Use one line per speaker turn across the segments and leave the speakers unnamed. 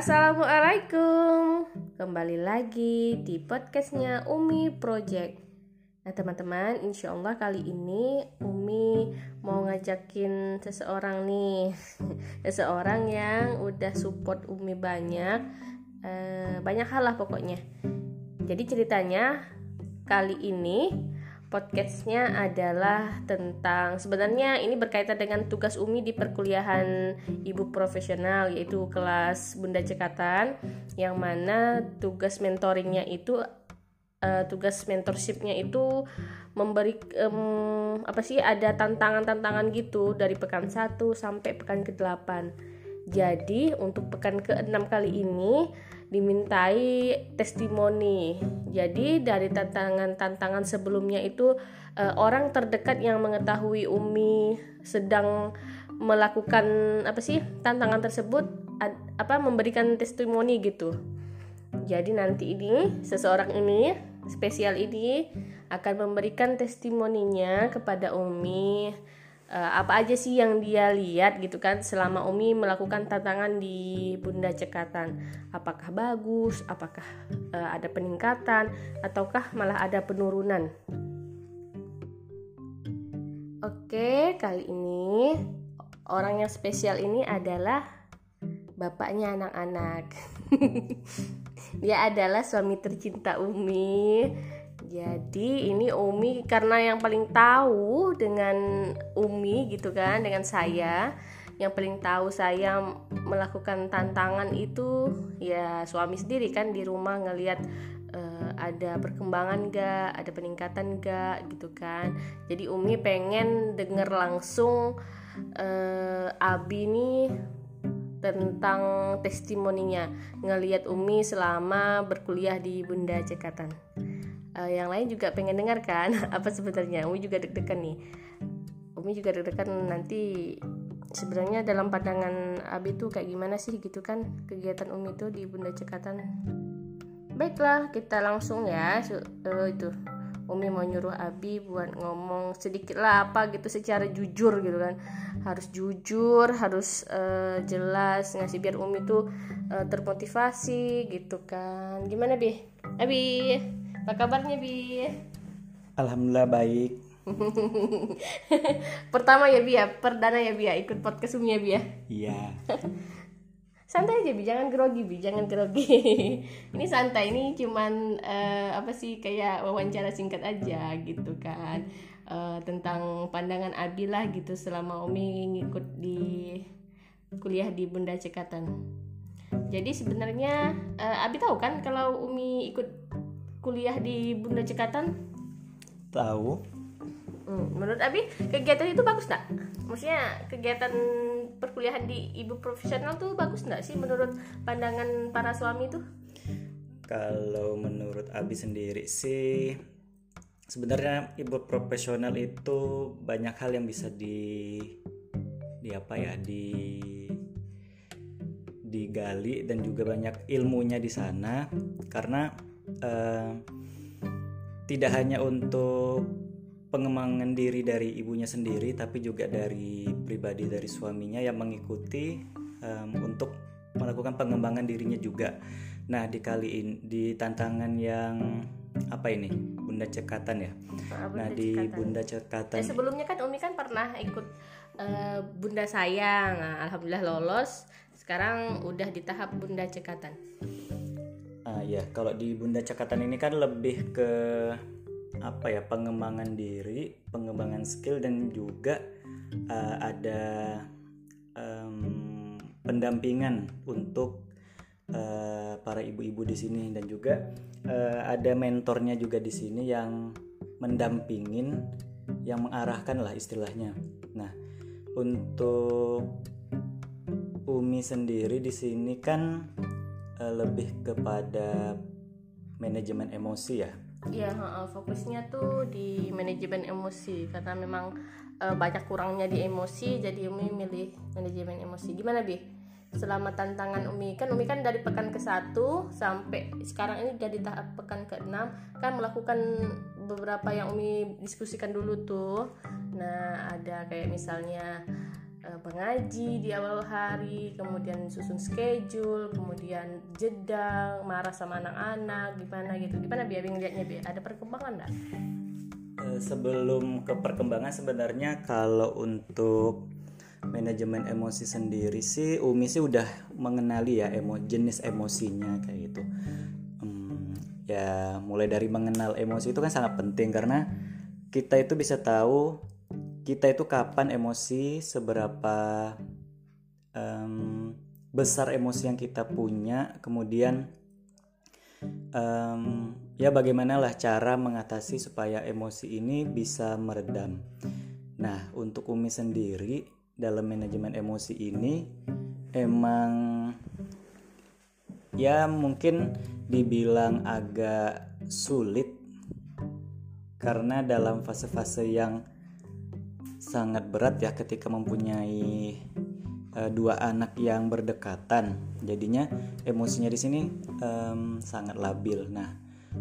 Assalamualaikum. Kembali lagi di podcastnya Umi Project. Nah teman-teman insya Allah kali ini Umi mau ngajakin seseorang nih. Seseorang yang udah support Umi banyak eh, Banyak hal lah pokoknya. Jadi ceritanya kali ini podcastnya adalah tentang sebenarnya ini berkaitan dengan tugas Umi di perkuliahan ibu profesional yaitu kelas Bunda Cekatan yang mana tugas mentoringnya itu uh, tugas mentorshipnya itu memberi um, apa sih ada tantangan-tantangan gitu dari pekan 1 sampai pekan ke-8 jadi untuk pekan ke-6 kali ini dimintai testimoni. Jadi dari tantangan-tantangan sebelumnya itu uh, orang terdekat yang mengetahui Umi sedang melakukan apa sih tantangan tersebut ad, apa memberikan testimoni gitu. Jadi nanti ini seseorang ini spesial ini akan memberikan testimoninya kepada Umi uh, apa aja sih yang dia lihat gitu kan selama Umi melakukan tantangan di Bunda Cekatan? Apakah bagus? Apakah uh, ada peningkatan? Ataukah malah ada penurunan? Oke kali ini orang yang spesial ini adalah bapaknya anak-anak. Dia adalah suami tercinta Umi jadi ini Umi karena yang paling tahu dengan Umi gitu kan dengan saya yang paling tahu saya melakukan tantangan itu ya suami sendiri kan di rumah ngelihat uh, ada perkembangan gak, ada peningkatan gak gitu kan. Jadi Umi pengen denger langsung uh, Abi nih tentang testimoninya ngelihat Umi selama berkuliah di Bunda Cekatan uh, yang lain juga pengen dengar kan? Apa sebenarnya? Umi juga deg-degan nih. Umi juga deg-degan nanti sebenarnya dalam pandangan Abi tuh kayak gimana sih gitu kan? Kegiatan Umi tuh di Bunda Cekatan. Baiklah kita langsung ya. Uh, itu. Umi mau nyuruh Abi buat ngomong sedikit lah apa gitu secara jujur gitu kan. Harus jujur harus uh, jelas ngasih biar Umi tuh uh, termotivasi gitu kan. Gimana Bi? Abi apa kabarnya Bi?
Alhamdulillah baik.
Pertama ya Bi ya, perdana ya Bi ya, ikut podcast Umi ya Bi ya.
Iya.
santai aja Bi, jangan grogi Bi, jangan grogi. ini santai, ini cuman uh, apa sih kayak wawancara singkat aja gitu kan. Uh, tentang pandangan Abi lah gitu selama Umi ngikut di kuliah di Bunda Cekatan. Jadi sebenarnya uh, Abi tahu kan kalau Umi ikut kuliah di Bunda Cekatan?
Tahu.
Hmm, menurut Abi kegiatan itu bagus nggak? Maksudnya kegiatan perkuliahan di ibu profesional tuh bagus nggak sih menurut pandangan para suami tuh?
Kalau menurut Abi sendiri sih sebenarnya ibu profesional itu banyak hal yang bisa di di apa ya di digali dan juga banyak ilmunya di sana karena uh, tidak hanya untuk pengembangan diri dari ibunya sendiri tapi juga dari pribadi dari suaminya yang mengikuti um, untuk melakukan pengembangan dirinya juga. Nah, di kali ini di tantangan yang apa ini? Bunda Cekatan ya.
Bunda
nah, di Bunda Cekatan.
Eh, sebelumnya kan Umi kan pernah ikut uh, Bunda Sayang. Nah, alhamdulillah lolos. Sekarang udah di tahap Bunda Cekatan.
Ya, kalau di Bunda Cakatan ini kan lebih ke apa ya pengembangan diri, pengembangan skill dan juga uh, ada um, pendampingan untuk uh, para ibu-ibu di sini dan juga uh, ada mentornya juga di sini yang mendampingin, yang mengarahkan lah istilahnya. Nah, untuk Umi sendiri di sini kan uh, lebih kepada manajemen emosi ya
Iya, fokusnya tuh di manajemen emosi karena memang uh, banyak kurangnya di emosi, jadi Umi milih manajemen emosi. Gimana bi? Selama tantangan Umi kan Umi kan dari pekan ke satu sampai sekarang ini jadi tahap pekan ke enam kan melakukan beberapa yang Umi diskusikan dulu tuh. Nah ada kayak misalnya mengaji di awal hari kemudian susun schedule kemudian jeda marah sama anak-anak gimana gitu. Gimana biar ngeliatnya biar ada perkembangan enggak
eh, sebelum ke perkembangan sebenarnya kalau untuk manajemen emosi sendiri sih Umi sih udah mengenali ya emo jenis emosinya kayak gitu. Hmm, ya mulai dari mengenal emosi itu kan sangat penting karena kita itu bisa tahu kita itu kapan emosi seberapa um, besar emosi yang kita punya kemudian um, ya bagaimanalah cara mengatasi supaya emosi ini bisa meredam. Nah untuk Umi sendiri dalam manajemen emosi ini emang ya mungkin dibilang agak sulit. Karena dalam fase-fase yang sangat berat ya ketika mempunyai uh, dua anak yang berdekatan. Jadinya emosinya di sini um, sangat labil. Nah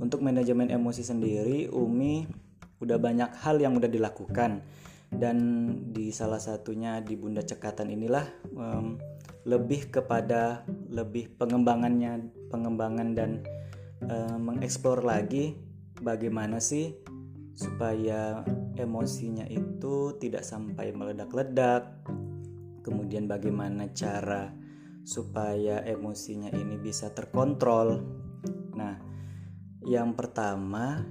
untuk manajemen emosi sendiri Umi udah banyak hal yang udah dilakukan. Dan di salah satunya di Bunda Cekatan inilah um, lebih kepada lebih pengembangannya pengembangan dan um, mengeksplor lagi bagaimana sih supaya emosinya itu tidak sampai meledak-ledak kemudian bagaimana cara supaya emosinya ini bisa terkontrol nah yang pertama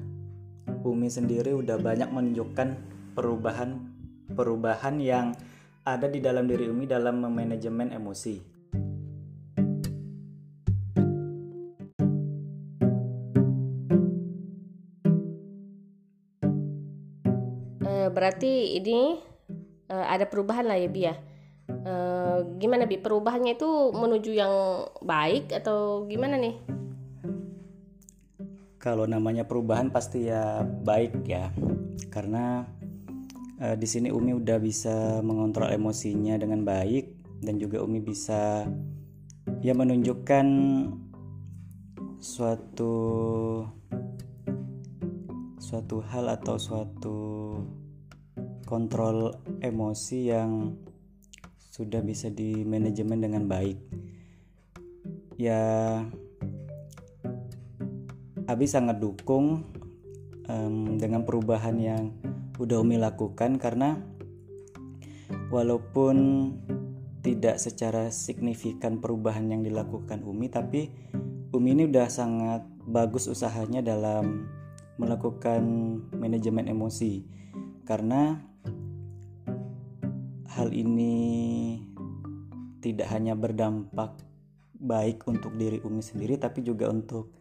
Umi sendiri udah banyak menunjukkan perubahan perubahan yang ada di dalam diri Umi dalam memanajemen emosi.
Berarti ini uh, ada perubahan lah ya Bi ya. Uh, gimana Bi perubahannya itu menuju yang baik atau gimana nih?
Kalau namanya perubahan pasti ya baik ya. Karena uh, di sini Umi udah bisa mengontrol emosinya dengan baik dan juga Umi bisa ya menunjukkan suatu suatu hal atau suatu kontrol emosi yang sudah bisa di manajemen dengan baik. Ya Abi sangat dukung um, dengan perubahan yang udah Umi lakukan karena walaupun tidak secara signifikan perubahan yang dilakukan Umi tapi Umi ini udah sangat bagus usahanya dalam melakukan manajemen emosi. Karena hal ini tidak hanya berdampak baik untuk diri Umi sendiri tapi juga untuk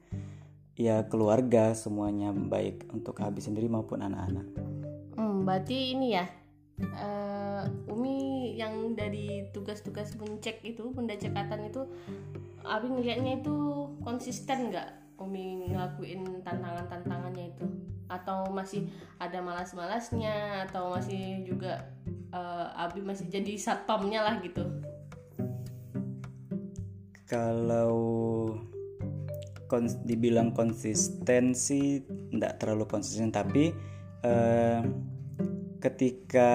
ya keluarga semuanya baik untuk Abi sendiri maupun anak-anak.
Berarti ini ya uh, Umi yang dari tugas-tugas mencek itu bunda cekatan itu Abi ngelihatnya itu konsisten nggak Umi ngelakuin tantangan-tantangannya itu? Atau masih ada malas-malasnya atau masih juga uh, Abi masih jadi satpamnya lah gitu.
Kalau kons dibilang konsistensi tidak terlalu konsisten. Tapi uh, ketika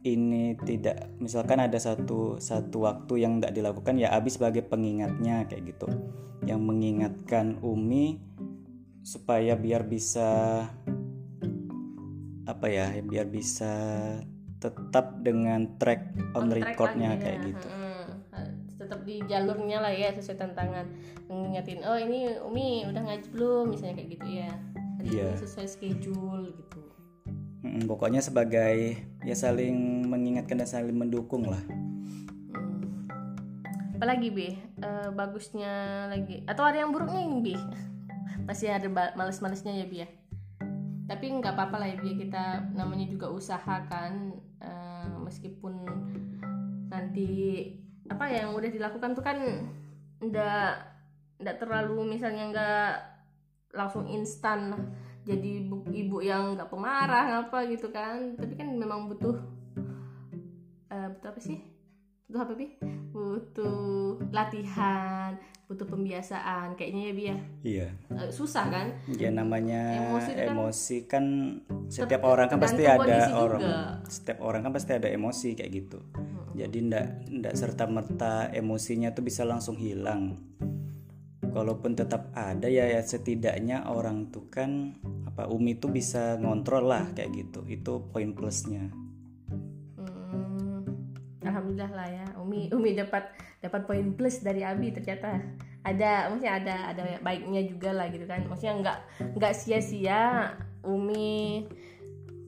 ini tidak misalkan ada satu satu waktu yang tidak dilakukan ya Abi sebagai pengingatnya kayak gitu. Yang mengingatkan Umi supaya biar bisa apa ya biar bisa tetap dengan track on, on recordnya kayak ya. gitu
hmm, tetap di jalurnya lah ya sesuai tantangan mengingatin oh ini Umi udah ngaji belum misalnya kayak gitu ya hari yeah. ini sesuai schedule gitu
Hmm, pokoknya sebagai ya saling mengingatkan dan saling mendukung lah.
Hmm. Apalagi bi, uh, bagusnya lagi atau ada yang buruknya ini bi? Masih ada males-malesnya ya bi ya. Tapi nggak apa-apa lah ya bi kita namanya juga usaha kan meskipun nanti apa ya yang udah dilakukan tuh kan ndak ndak terlalu misalnya nggak langsung instan jadi ibu, ibu yang nggak pemarah apa gitu kan. Tapi kan memang butuh uh, butuh apa sih butuh apa bi? Butuh latihan butuh pembiasaan. Kayaknya ya bi ya?
Iya.
Uh, susah kan?
Ya namanya emosi, kan emosi kan, setiap orang kan pasti ada orang. juga. setiap orang kan pasti ada emosi kayak gitu. Jadi ndak ndak serta merta emosinya tuh bisa langsung hilang. Kalaupun tetap ada ya, ya setidaknya orang tuh kan apa Umi tuh bisa ngontrol lah kayak gitu. Itu poin plusnya.
Hmm, alhamdulillah lah ya. Umi Umi dapat dapat poin plus dari Abi ternyata. Ada maksudnya ada ada baiknya juga lah gitu kan. Maksudnya nggak nggak sia-sia Umi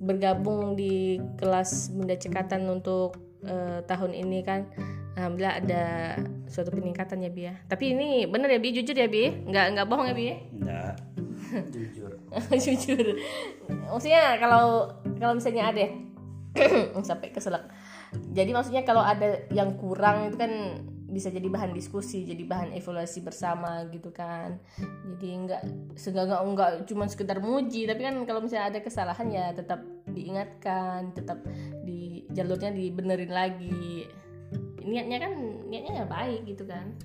bergabung di kelas bunda cekatan untuk eh, tahun ini kan. Alhamdulillah ada suatu peningkatan ya Bi ya. Tapi ini bener ya Bi? Jujur ya Bi? Nggak nggak bohong ya Bi?
Ndak jujur.
Jujur. Maksudnya kalau kalau misalnya ada ya, sampai keselak jadi maksudnya kalau ada yang kurang itu kan bisa jadi bahan diskusi jadi bahan evaluasi bersama gitu kan. Jadi nggak seenggak nggak cuma sekedar muji tapi kan kalau misalnya ada kesalahan ya tetap diingatkan tetap di jalurnya dibenerin lagi. Niatnya kan niatnya ya baik gitu kan.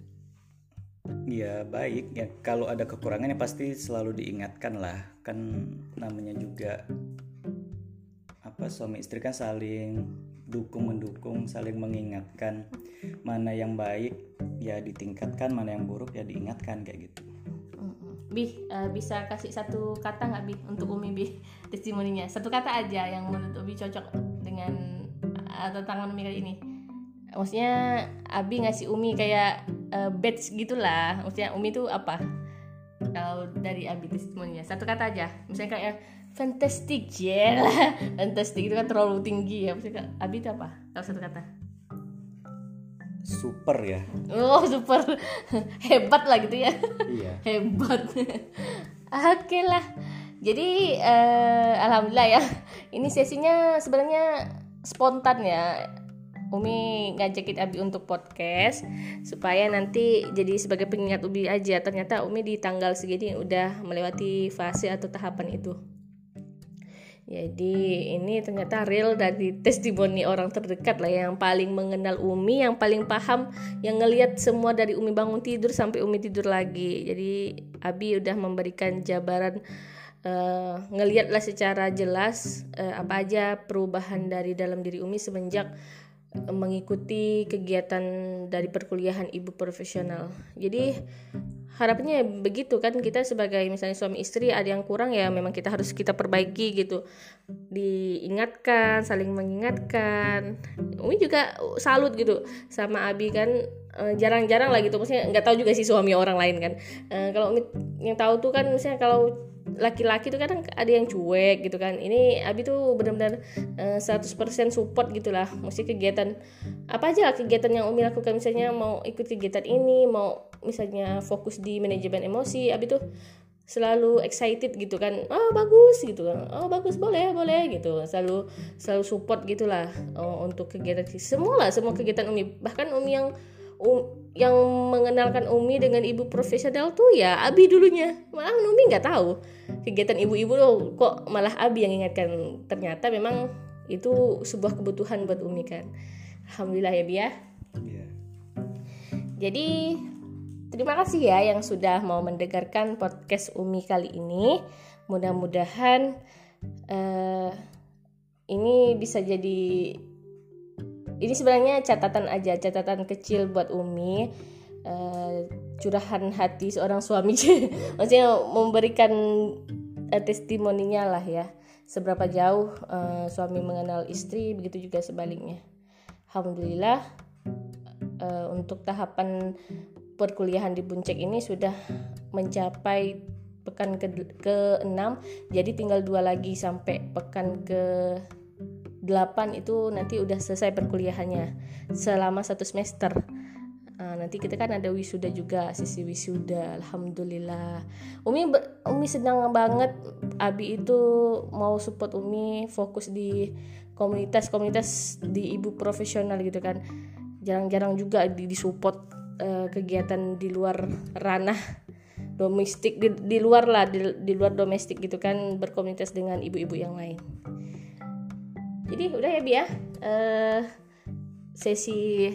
Ya baik. Ya kalau ada kekurangan ya pasti selalu diingatkan lah. Kan namanya juga apa suami istri kan saling dukung mendukung saling mengingatkan mana yang baik ya ditingkatkan mana yang buruk ya diingatkan kayak gitu.
Bi eh, bisa kasih satu kata nggak Bi untuk Umi Bi testimoninya? Satu kata aja yang menurut Umi cocok dengan uh, tantangan Umi kali ini. Maksudnya Abi ngasih Umi kayak uh, badge gitulah. Maksudnya Umi itu apa? Kalau dari Abi testimoninya satu kata aja. Misalnya kayak fantastic ya lah fantastic itu kan terlalu tinggi ya maksudnya Abi itu apa? Kalau satu kata?
Super ya.
Oh super. Hebat lah gitu ya.
Iya.
Hebat. Oke lah. Jadi eh, alhamdulillah ya. Ini sesinya sebenarnya spontan ya. Umi ngajakin Abi untuk podcast supaya nanti jadi sebagai pengingat Umi aja. Ternyata Umi di tanggal segini udah melewati fase atau tahapan itu jadi ini ternyata real dari testimoni orang terdekat lah yang paling mengenal Umi, yang paling paham, yang ngelihat semua dari Umi bangun tidur sampai Umi tidur lagi. Jadi Abi udah memberikan jabaran uh, ngelihatlah secara jelas uh, apa aja perubahan dari dalam diri Umi semenjak mengikuti kegiatan dari perkuliahan ibu profesional. Jadi harapannya begitu kan kita sebagai misalnya suami istri ada yang kurang ya memang kita harus kita perbaiki gitu. Diingatkan saling mengingatkan. Umi juga salut gitu sama Abi kan eh, jarang-jarang lah gitu. Maksudnya nggak tahu juga sih suami orang lain kan. Eh, kalau Umi yang tahu tuh kan misalnya kalau laki-laki tuh kadang ada yang cuek gitu kan. Ini Abi tuh benar-benar eh, 100% support gitulah. Mesti kegiatan apa aja lah kegiatan yang Umi lakukan. Misalnya mau ikut kegiatan ini mau misalnya fokus di manajemen emosi Abi tuh selalu excited gitu kan. Oh bagus gitu kan. Oh bagus boleh boleh gitu. Selalu selalu support gitulah oh, untuk kegiatan semua lah semua kegiatan Umi. Bahkan Umi yang um, yang mengenalkan Umi dengan ibu profesional tuh ya Abi dulunya. Malah Umi nggak tahu. Kegiatan ibu-ibu loh kok malah Abi yang ingatkan. Ternyata memang itu sebuah kebutuhan buat Umi kan. Alhamdulillah ya Bi ya.
Iya.
Jadi terima kasih ya yang sudah mau mendengarkan podcast Umi kali ini. Mudah-mudahan eh, ini bisa jadi ini sebenarnya catatan aja, catatan kecil buat Umi. Eh, curahan hati seorang suami, maksudnya memberikan eh, testimoninya lah ya. Seberapa jauh eh, suami mengenal istri, begitu juga sebaliknya. Alhamdulillah eh, untuk tahapan perkuliahan di Buncek ini sudah mencapai pekan ke ke-6 jadi tinggal dua lagi sampai pekan ke 8 itu nanti udah selesai perkuliahannya selama satu semester. Nah, nanti kita kan ada wisuda juga sisi wisuda alhamdulillah. Umi Umi senang banget Abi itu mau support Umi fokus di komunitas-komunitas di ibu profesional gitu kan. Jarang-jarang juga di disupport eh, kegiatan di luar ranah domestik di, di luar lah di, di luar domestik gitu kan berkomunitas dengan ibu-ibu yang lain jadi udah ya Bi ya Eh, sesi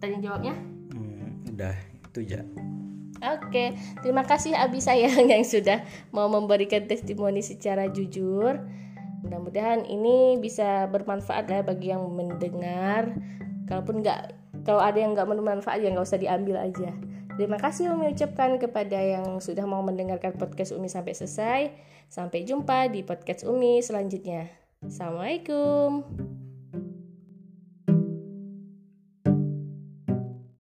tanya jawabnya
Hmm, udah itu ya
Oke, terima kasih Abi sayang yang sudah mau memberikan testimoni secara jujur. mudah-mudahan ini bisa bermanfaat lah bagi yang mendengar kalaupun nggak kalau ada yang nggak bermanfaat ya nggak usah diambil aja Terima kasih Umi ucapkan kepada yang sudah mau mendengarkan podcast Umi sampai selesai. Sampai jumpa di podcast Umi selanjutnya. Assalamualaikum.